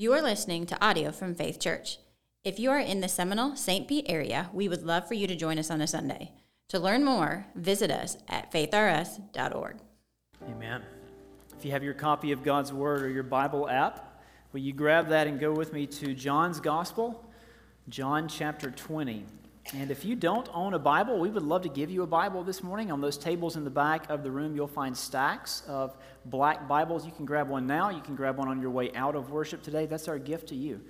You are listening to audio from Faith Church. If you are in the Seminole St. Pete area, we would love for you to join us on a Sunday. To learn more, visit us at faithrs.org. Amen. If you have your copy of God's Word or your Bible app, will you grab that and go with me to John's Gospel, John chapter 20. And if you don't own a Bible, we would love to give you a Bible this morning. On those tables in the back of the room, you'll find stacks of black Bibles. You can grab one now. You can grab one on your way out of worship today. That's our gift to you.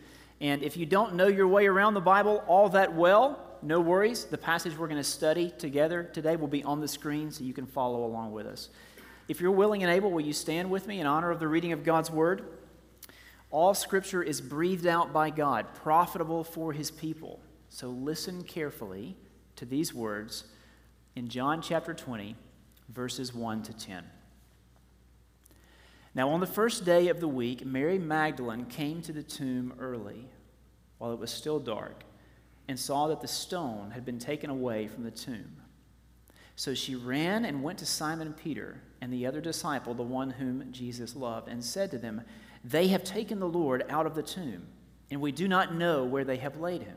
And if you don't know your way around the Bible all that well, no worries. The passage we're going to study together today will be on the screen so you can follow along with us. If you're willing and able, will you stand with me in honor of the reading of God's Word? All Scripture is breathed out by God, profitable for His people so listen carefully to these words in John chapter 20, verses 1 to 10. Now, on the first day of the week, Mary Magdalene came to the tomb early, while it was still dark, and saw that the stone had been taken away from the tomb. So she ran and went to Simon Peter and the other disciple, the one whom Jesus loved, and said to them, They have taken the Lord out of the tomb, and we do not know where they have laid him.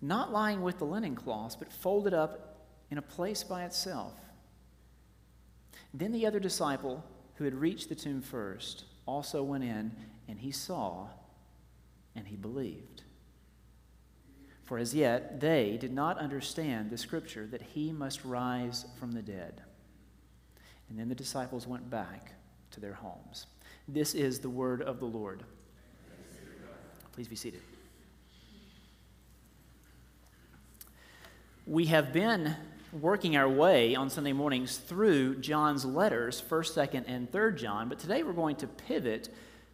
not lying with the linen cloths, but folded up in a place by itself. Then the other disciple, who had reached the tomb first, also went in, and he saw, and he believed. For as yet they did not understand the scripture that he must rise from the dead. And then the disciples went back to their homes. This is the word of the Lord. Please be seated. We have been working our way on Sunday mornings through John's letters, 1st, 2nd, and 3rd John, but today we're going to pivot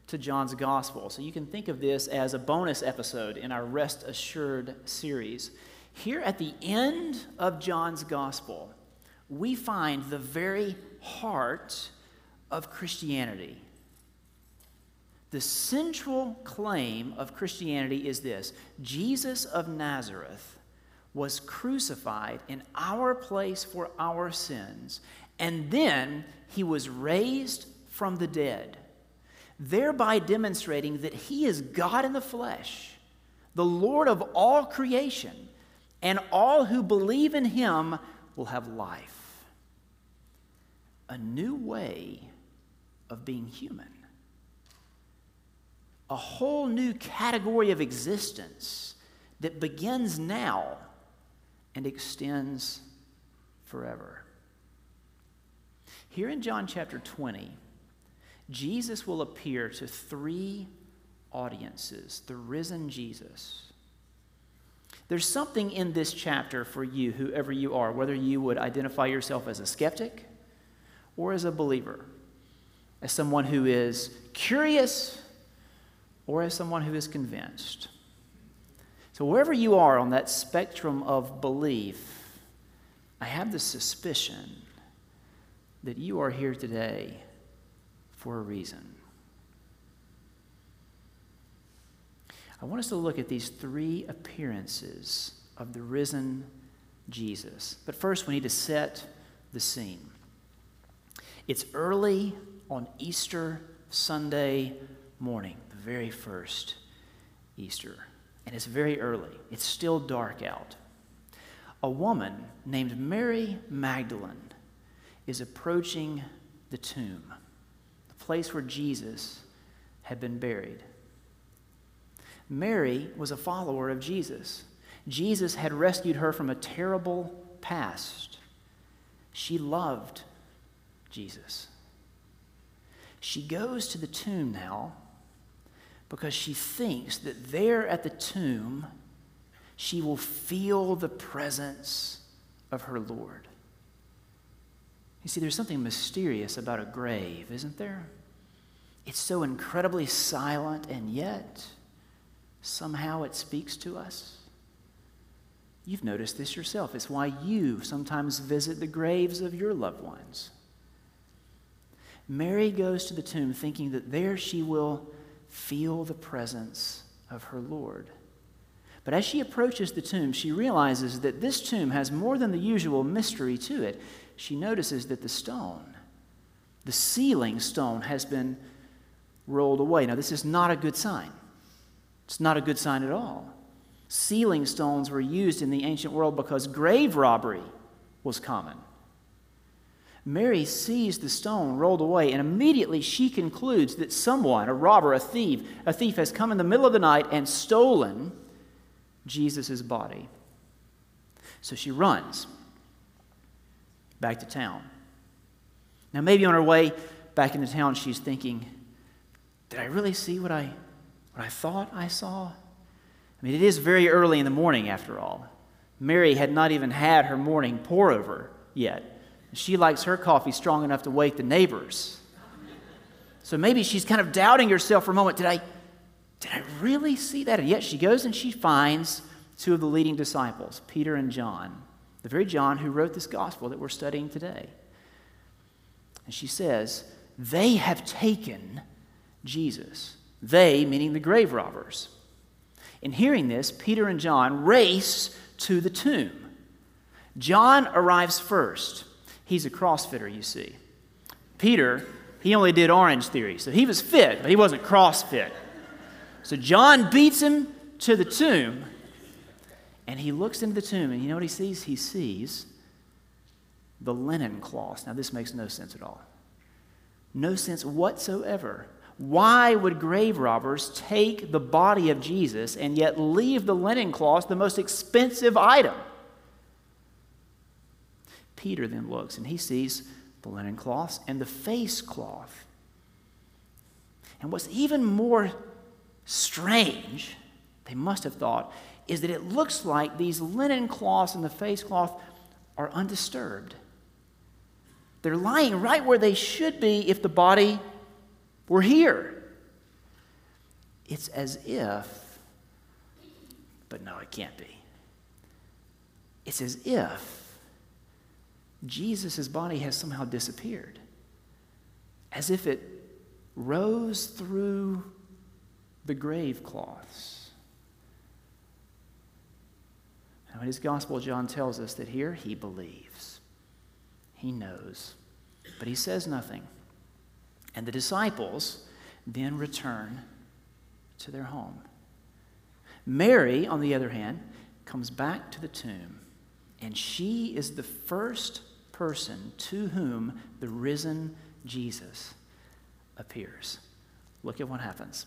to John's Gospel. So you can think of this as a bonus episode in our Rest Assured series. Here at the end of John's Gospel, we find the very heart of Christianity. The central claim of Christianity is this Jesus of Nazareth was crucified in our place for our sins, and then he was raised from the dead, thereby demonstrating that he is God in the flesh, the Lord of all creation, and all who believe in him will have life. A new way of being human. A whole new category of existence that begins now and extends forever. Here in John chapter 20, Jesus will appear to three audiences the risen Jesus. There's something in this chapter for you, whoever you are, whether you would identify yourself as a skeptic or as a believer, as someone who is curious or as someone who is convinced. So, wherever you are on that spectrum of belief, I have the suspicion that you are here today for a reason. I want us to look at these three appearances of the risen Jesus. But first, we need to set the scene. It's early on Easter Sunday morning, the very first Easter and it's very early. It's still dark out. A woman named Mary Magdalene is approaching the tomb, the place where Jesus had been buried. Mary was a follower of Jesus. Jesus had rescued her from a terrible past. She loved Jesus. She goes to the tomb now because she thinks that there at the tomb, she will feel the presence of her Lord. You see, there's something mysterious about a grave, isn't there? It's so incredibly silent, and yet somehow it speaks to us. You've noticed this yourself. It's why you sometimes visit the graves of your loved ones. Mary goes to the tomb thinking that there she will feel the presence of her Lord. But as she approaches the tomb, she realizes that this tomb has more than the usual mystery to it. She notices that the stone, the sealing stone, has been rolled away. Now, this is not a good sign. It's not a good sign at all. Sealing stones were used in the ancient world because grave robbery was common. Mary sees the stone rolled away, and immediately she concludes that someone, a robber, a thief, a thief has come in the middle of the night and stolen Jesus' body. So she runs back to town. Now, maybe on her way back into town, she's thinking, Did I really see what I, what I thought I saw? I mean, it is very early in the morning, after all. Mary had not even had her morning pour over yet. She likes her coffee strong enough to wake the neighbors. So maybe she's kind of doubting herself for a moment. Did I, did I really see that? And yet she goes and she finds two of the leading disciples, Peter and John, the very John who wrote this gospel that we're studying today. And she says, They have taken Jesus. They, meaning the grave robbers. In hearing this, Peter and John race to the tomb. John arrives first. He's a CrossFitter, you see. Peter, he only did Orangetheory, so he was fit, but he wasn't CrossFit. So John beats him to the tomb, and he looks into the tomb, and you know what he sees? He sees the linen cloths. Now, this makes no sense at all. No sense whatsoever. Why would grave robbers take the body of Jesus and yet leave the linen cloth, the most expensive item? Peter then looks and he sees the linen cloths and the face cloth. And what's even more strange, they must have thought, is that it looks like these linen cloths and the face cloth are undisturbed. They're lying right where they should be if the body we're here. It's as if, but no, it can't be. It's as if Jesus' body has somehow disappeared, as if it rose through the grave cloths. Now, in his gospel, John tells us that here he believes, he knows, but he says nothing. And the disciples then return to their home. Mary, on the other hand, comes back to the tomb, and she is the first person to whom the risen Jesus appears. Look at what happens.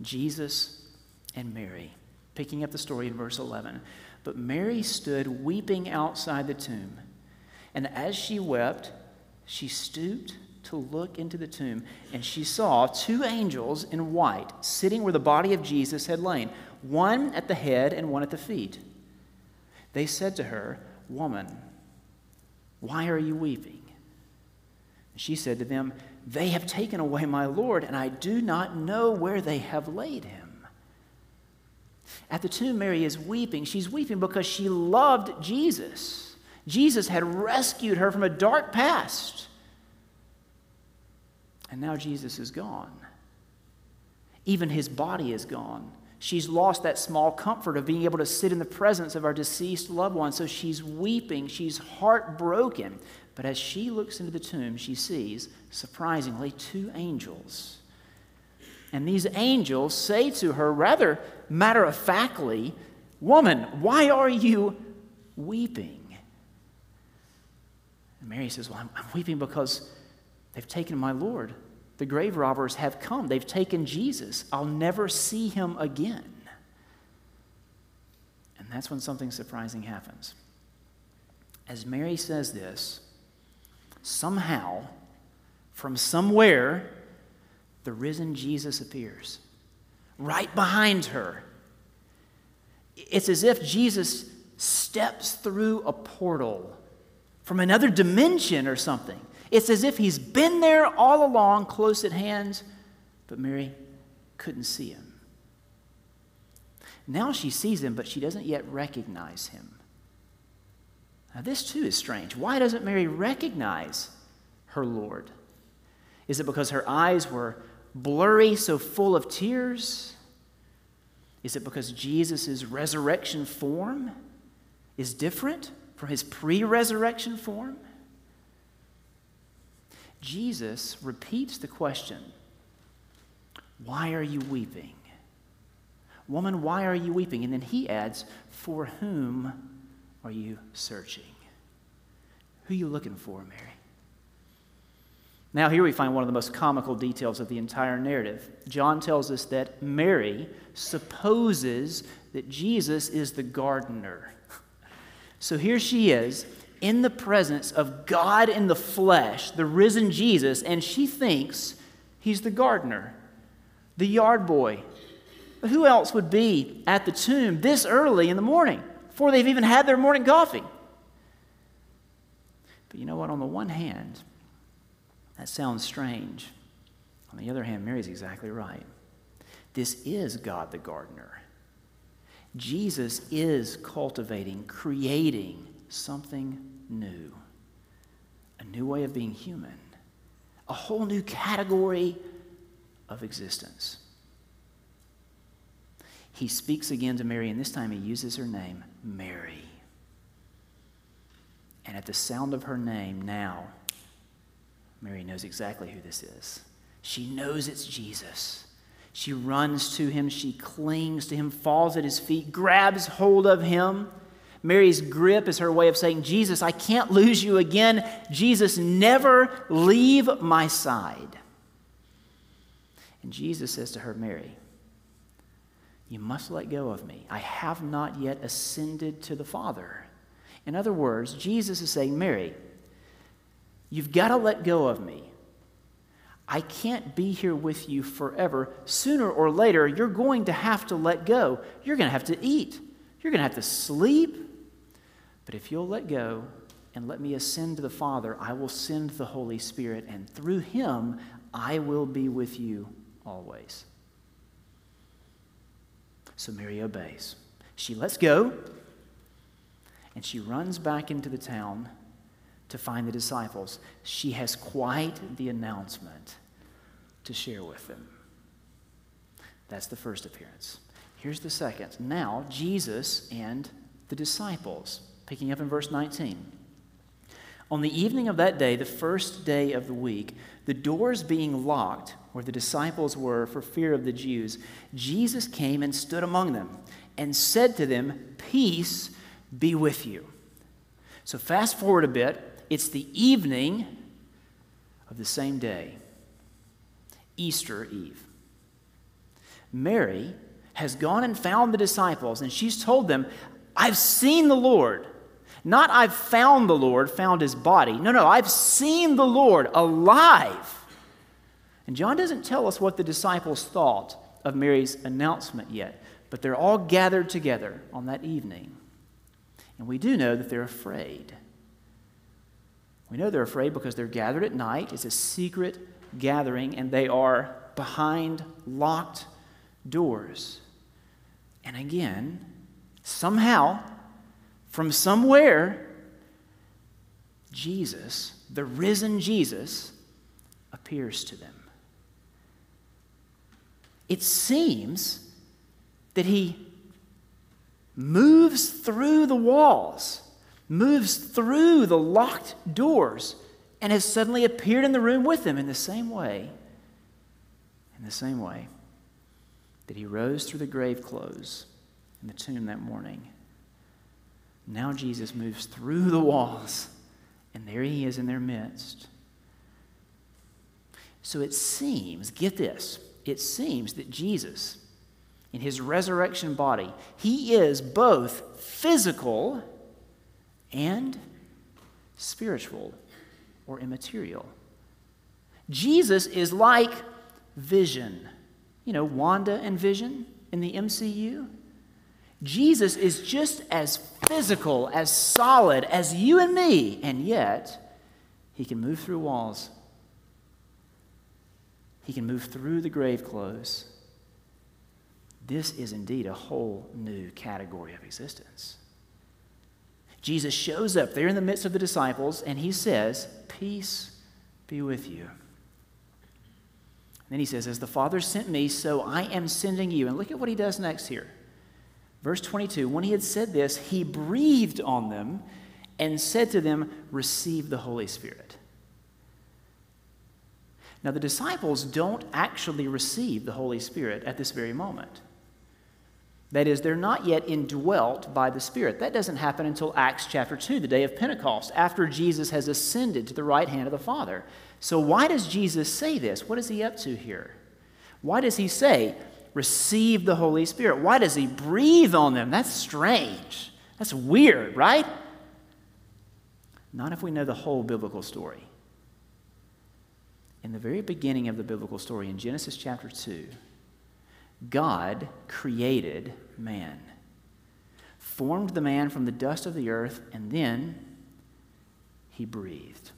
Jesus and Mary, picking up the story in verse 11. But Mary stood weeping outside the tomb, and as she wept, she stooped to look into the tomb, and she saw two angels in white sitting where the body of Jesus had lain, one at the head and one at the feet. They said to her, Woman, why are you weeping? She said to them, They have taken away my Lord, and I do not know where they have laid him. At the tomb, Mary is weeping. She's weeping because she loved Jesus. Jesus had rescued her from a dark past. And now Jesus is gone. Even his body is gone. She's lost that small comfort of being able to sit in the presence of our deceased loved one. So she's weeping. She's heartbroken. But as she looks into the tomb, she sees, surprisingly, two angels. And these angels say to her, rather matter of factly, Woman, why are you weeping? And Mary says, Well, I'm, I'm weeping because They've taken my Lord. The grave robbers have come. They've taken Jesus. I'll never see him again. And that's when something surprising happens. As Mary says this, somehow, from somewhere, the risen Jesus appears right behind her. It's as if Jesus steps through a portal from another dimension or something. It's as if he's been there all along, close at hand, but Mary couldn't see him. Now she sees him, but she doesn't yet recognize him. Now, this too is strange. Why doesn't Mary recognize her Lord? Is it because her eyes were blurry, so full of tears? Is it because Jesus' resurrection form is different from his pre resurrection form? Jesus repeats the question Why are you weeping? Woman, why are you weeping? And then he adds, For whom are you searching? Who are you looking for, Mary? Now, here we find one of the most comical details of the entire narrative. John tells us that Mary supposes that Jesus is the gardener. So here she is in the presence of God in the flesh, the risen Jesus, and she thinks he's the gardener, the yard boy. But who else would be at the tomb this early in the morning before they've even had their morning coffee? But you know what? On the one hand, that sounds strange. On the other hand, Mary's exactly right. This is God the gardener. Jesus is cultivating, creating something new, a new way of being human, a whole new category of existence. He speaks again to Mary, and this time he uses her name, Mary. And at the sound of her name, now, Mary knows exactly who this is. She knows it's Jesus. She runs to him, she clings to him, falls at his feet, grabs hold of him. Mary's grip is her way of saying, Jesus, I can't lose you again. Jesus, never leave my side. And Jesus says to her, Mary, you must let go of me. I have not yet ascended to the Father. In other words, Jesus is saying, Mary, you've got to let go of me. I can't be here with you forever. Sooner or later, you're going to have to let go. You're going to have to eat. You're going to have to sleep. But if you'll let go and let me ascend to the Father, I will send the Holy Spirit, and through him, I will be with you always. So Mary obeys. She lets go, and she runs back into the town to find the disciples. She has quite the announcement to share with them. That's the first appearance. Here's the second. Now, Jesus and the disciples, picking up in verse 19. On the evening of that day, the first day of the week, the doors being locked where the disciples were for fear of the Jews, Jesus came and stood among them and said to them, Peace be with you. So, fast forward a bit. It's the evening of the same day, Easter Eve. Mary has gone and found the disciples, and she's told them, I've seen the Lord. Not I've found the Lord, found his body. No, no, I've seen the Lord alive. And John doesn't tell us what the disciples thought of Mary's announcement yet, but they're all gathered together on that evening. And we do know that they're afraid. We know they're afraid because they're gathered at night. It's a secret gathering, and they are behind locked doors. And again, somehow, from somewhere, Jesus, the risen Jesus, appears to them. It seems that he moves through the walls moves through the locked doors and has suddenly appeared in the room with them in the same way, in the same way that he rose through the grave clothes in the tomb that morning. Now Jesus moves through the walls, and there he is in their midst. So it seems, get this, it seems that Jesus, in his resurrection body, he is both physical and spiritual or immaterial. Jesus is like Vision. You know, Wanda and Vision in the MCU. Jesus is just as physical, as solid as you and me, and yet he can move through walls. He can move through the grave clothes. this is indeed a whole new category of existence. Jesus shows up there in the midst of the disciples and he says, Peace be with you. And then he says, As the Father sent me, so I am sending you. And look at what he does next here. Verse 22 When he had said this, he breathed on them and said to them, Receive the Holy Spirit. Now, the disciples don't actually receive the Holy Spirit at this very moment. That is, they're not yet indwelt by the Spirit. That doesn't happen until Acts chapter 2, the day of Pentecost, after Jesus has ascended to the right hand of the Father. So, why does Jesus say this? What is he up to here? Why does he say, receive the Holy Spirit? Why does he breathe on them? That's strange. That's weird, right? Not if we know the whole biblical story. In the very beginning of the biblical story, in Genesis chapter 2, God created man, formed the man from the dust of the earth, and then he breathed.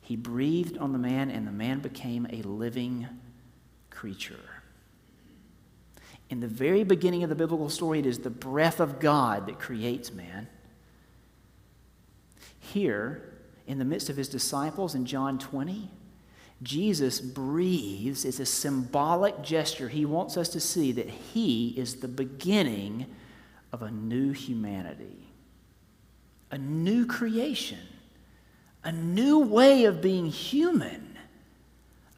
He breathed on the man, and the man became a living creature. In the very beginning of the biblical story, it is the breath of God that creates man. Here, in the midst of his disciples in John 20, Jesus breathes. It's a symbolic gesture. He wants us to see that he is the beginning of a new humanity, a new creation, a new way of being human,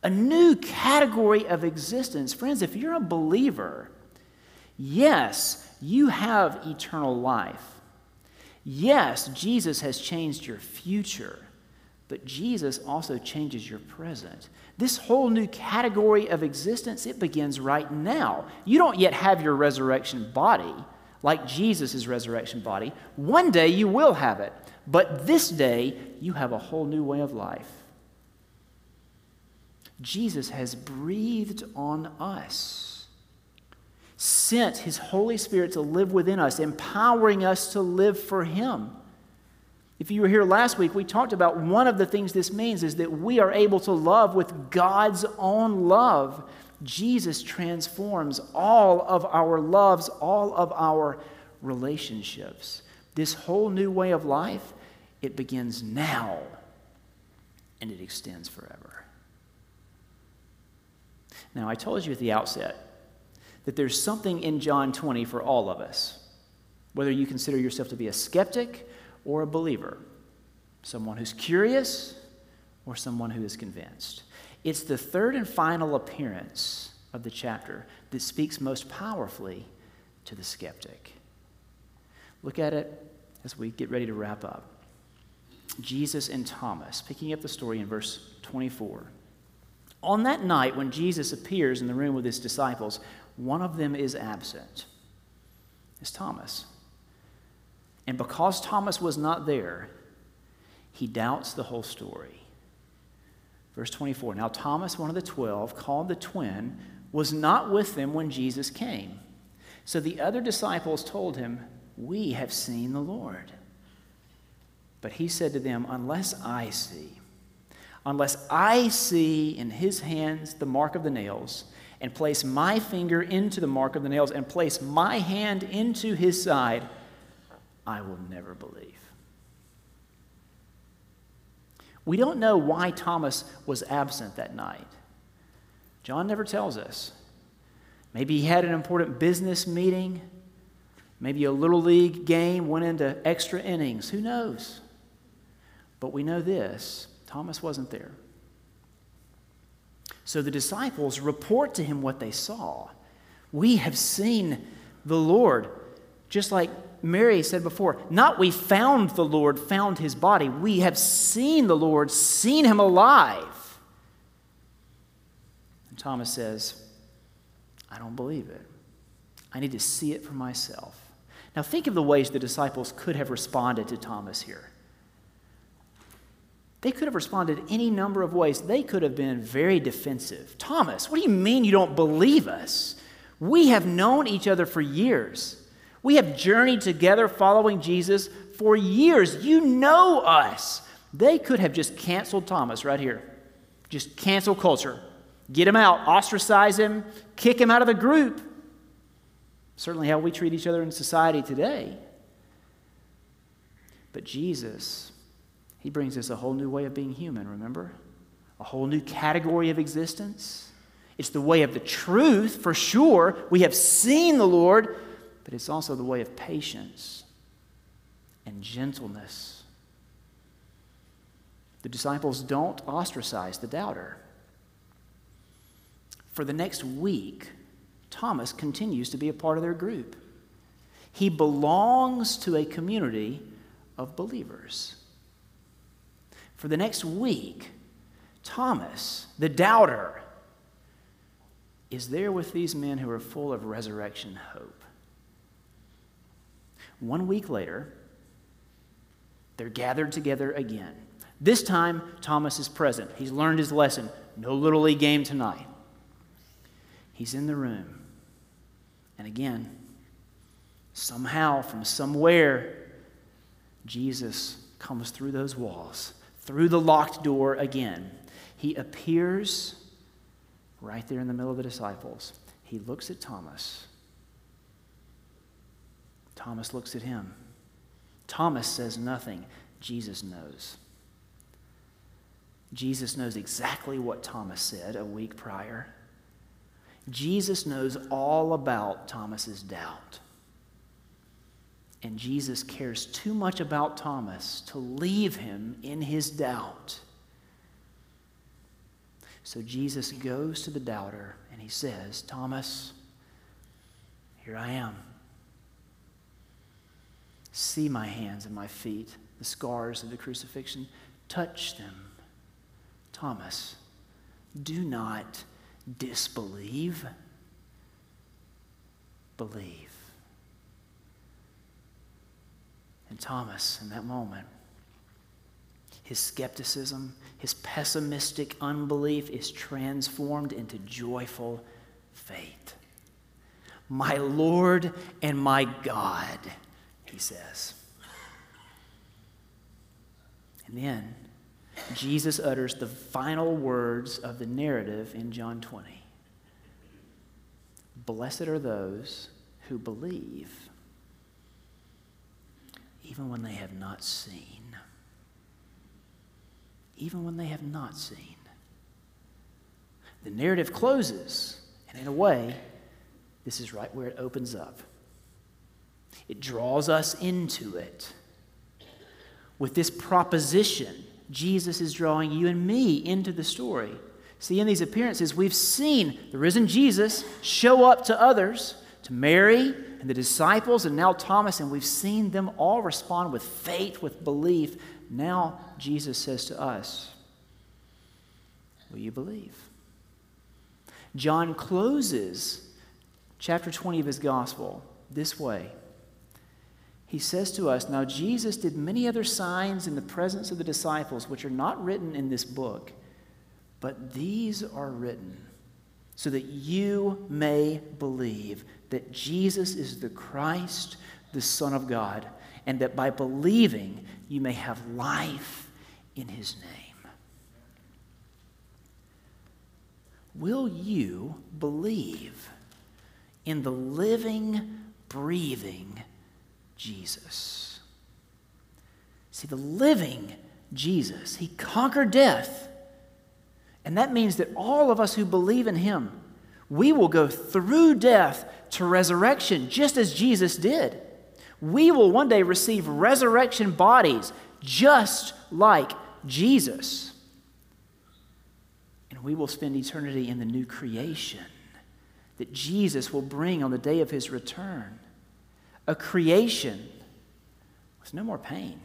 a new category of existence. Friends, if you're a believer, yes, you have eternal life. Yes, Jesus has changed your future but Jesus also changes your present. This whole new category of existence, it begins right now. You don't yet have your resurrection body like Jesus' resurrection body. One day you will have it, but this day you have a whole new way of life. Jesus has breathed on us, sent his Holy Spirit to live within us, empowering us to live for him. If you were here last week, we talked about one of the things this means is that we are able to love with God's own love. Jesus transforms all of our loves, all of our relationships. This whole new way of life, it begins now and it extends forever. Now, I told you at the outset that there's something in John 20 for all of us. Whether you consider yourself to be a skeptic or a believer, someone who's curious or someone who is convinced. It's the third and final appearance of the chapter that speaks most powerfully to the skeptic. Look at it as we get ready to wrap up. Jesus and Thomas, picking up the story in verse 24. On that night, when Jesus appears in the room with his disciples, one of them is absent. It's Thomas. And because Thomas was not there, he doubts the whole story. Verse 24 Now, Thomas, one of the twelve, called the twin, was not with them when Jesus came. So the other disciples told him, We have seen the Lord. But he said to them, Unless I see, unless I see in his hands the mark of the nails, and place my finger into the mark of the nails, and place my hand into his side, I will never believe. We don't know why Thomas was absent that night. John never tells us. Maybe he had an important business meeting. Maybe a little league game went into extra innings. Who knows? But we know this Thomas wasn't there. So the disciples report to him what they saw. We have seen the Lord, just like Mary said before, not we found the Lord, found his body. We have seen the Lord, seen him alive. And Thomas says, I don't believe it. I need to see it for myself. Now, think of the ways the disciples could have responded to Thomas here. They could have responded any number of ways. They could have been very defensive. Thomas, what do you mean you don't believe us? We have known each other for years. We have journeyed together following Jesus for years. You know us. They could have just canceled Thomas right here. Just cancel culture. get him out, ostracize him, kick him out of the group. Certainly, how we treat each other in society today. But Jesus, he brings us a whole new way of being human, remember? A whole new category of existence. It's the way of the truth, for sure. We have seen the Lord, but it's also the way of patience and gentleness. The disciples don't ostracize the doubter. For the next week, Thomas continues to be a part of their group. He belongs to a community of believers. For the next week, Thomas, the doubter, is there with these men who are full of resurrection hope. One week later, they're gathered together again. This time, Thomas is present. He's learned his lesson. No little league game tonight. He's in the room. And again, somehow, from somewhere, Jesus comes through those walls, through the locked door again. He appears right there in the middle of the disciples. He looks at Thomas. Thomas looks at him. Thomas says nothing. Jesus knows. Jesus knows exactly what Thomas said a week prior. Jesus knows all about Thomas's doubt. And Jesus cares too much about Thomas to leave him in his doubt. So Jesus goes to the doubter and he says, Thomas, here I am. See my hands and my feet, the scars of the crucifixion. Touch them. Thomas, do not disbelieve, believe. And Thomas, in that moment, his skepticism, his pessimistic unbelief is transformed into joyful faith. My Lord and my God, he says. And then Jesus utters the final words of the narrative in John 20. Blessed are those who believe, even when they have not seen. Even when they have not seen. The narrative closes, and in a way, this is right where it opens up. It draws us into it with this proposition Jesus is drawing you and me into the story. See, in these appearances, we've seen the risen Jesus show up to others, to Mary and the disciples, and now Thomas, and we've seen them all respond with faith, with belief. Now, Jesus says to us, Will you believe? John closes chapter 20 of his gospel this way he says to us, Now Jesus did many other signs in the presence of the disciples, which are not written in this book, but these are written so that you may believe that Jesus is the Christ, the Son of God, and that by believing you may have life in his name. Will you believe in the living, breathing, Jesus. See, the living Jesus, he conquered death. And that means that all of us who believe in him, we will go through death to resurrection, just as Jesus did. We will one day receive resurrection bodies just like Jesus. And we will spend eternity in the new creation that Jesus will bring on the day of his return a creation with no more pain,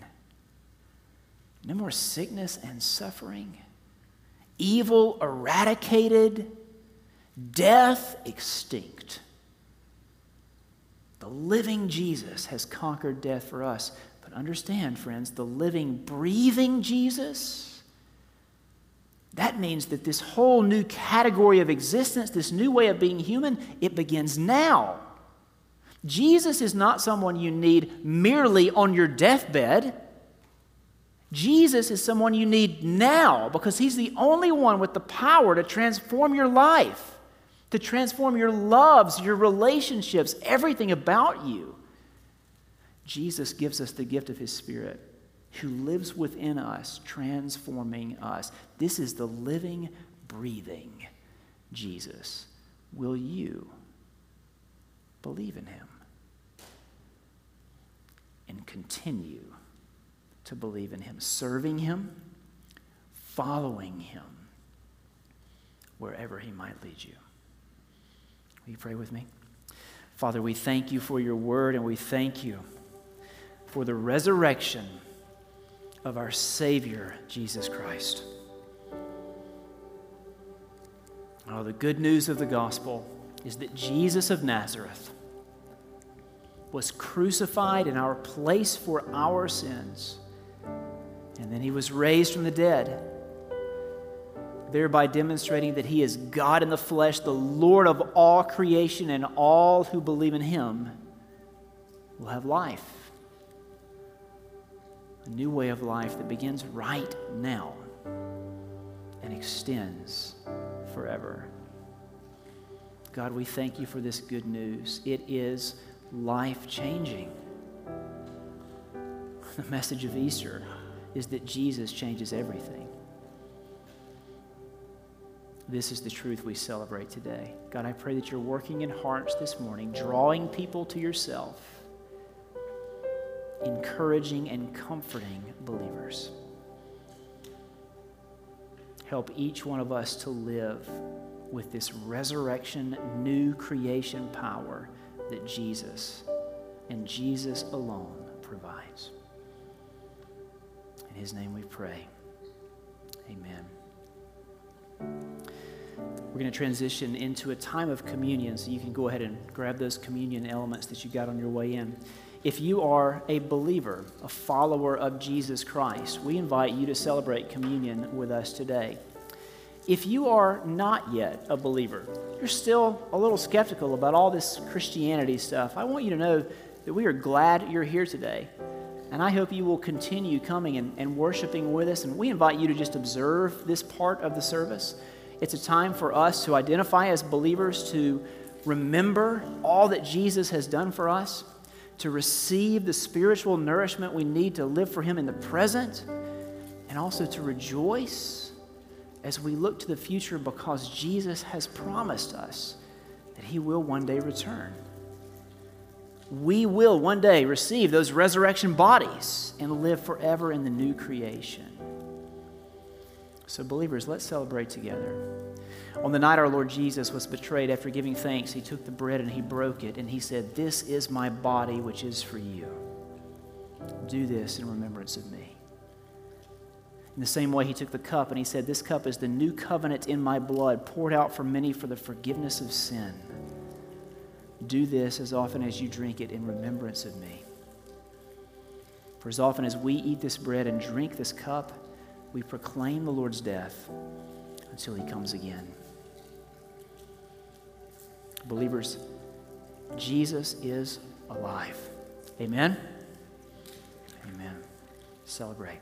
no more sickness and suffering, evil eradicated, death extinct. The living Jesus has conquered death for us. But understand, friends, the living, breathing Jesus, that means that this whole new category of existence, this new way of being human, it begins now. Jesus is not someone you need merely on your deathbed. Jesus is someone you need now because he's the only one with the power to transform your life, to transform your loves, your relationships, everything about you. Jesus gives us the gift of his Spirit who lives within us, transforming us. This is the living, breathing Jesus. Will you believe in him and continue? to believe in Him, serving Him, following Him wherever He might lead you. Will you pray with me? Father, we thank you for your word and we thank you for the resurrection of our Savior, Jesus Christ. Oh, the good news of the gospel is that Jesus of Nazareth was crucified in our place for our sins and then he was raised from the dead, thereby demonstrating that he is God in the flesh, the Lord of all creation, and all who believe in him will have life. A new way of life that begins right now and extends forever. God, we thank you for this good news. It is life changing. The message of Easter is that Jesus changes everything. This is the truth we celebrate today. God, I pray that you're working in hearts this morning, drawing people to yourself, encouraging and comforting believers. Help each one of us to live with this resurrection, new creation power that Jesus and Jesus alone provides In his name we pray. Amen. We're going to transition into a time of communion, so you can go ahead and grab those communion elements that you got on your way in. If you are a believer, a follower of Jesus Christ, we invite you to celebrate communion with us today. If you are not yet a believer, you're still a little skeptical about all this Christianity stuff, I want you to know that we are glad you're here today. And I hope you will continue coming and, and worshiping with us. And we invite you to just observe this part of the service. It's a time for us to identify as believers, to remember all that Jesus has done for us, to receive the spiritual nourishment we need to live for Him in the present, and also to rejoice as we look to the future because Jesus has promised us that He will one day return we will one day receive those resurrection bodies and live forever in the new creation. So, believers, let's celebrate together. On the night our Lord Jesus was betrayed, after giving thanks, he took the bread and he broke it, and he said, This is my body, which is for you. Do this in remembrance of me. In the same way, he took the cup and he said, This cup is the new covenant in my blood, poured out for many for the forgiveness of sin. Do this as often as you drink it in remembrance of me. For as often as we eat this bread and drink this cup, we proclaim the Lord's death until he comes again. Believers, Jesus is alive. Amen? Amen. Celebrate.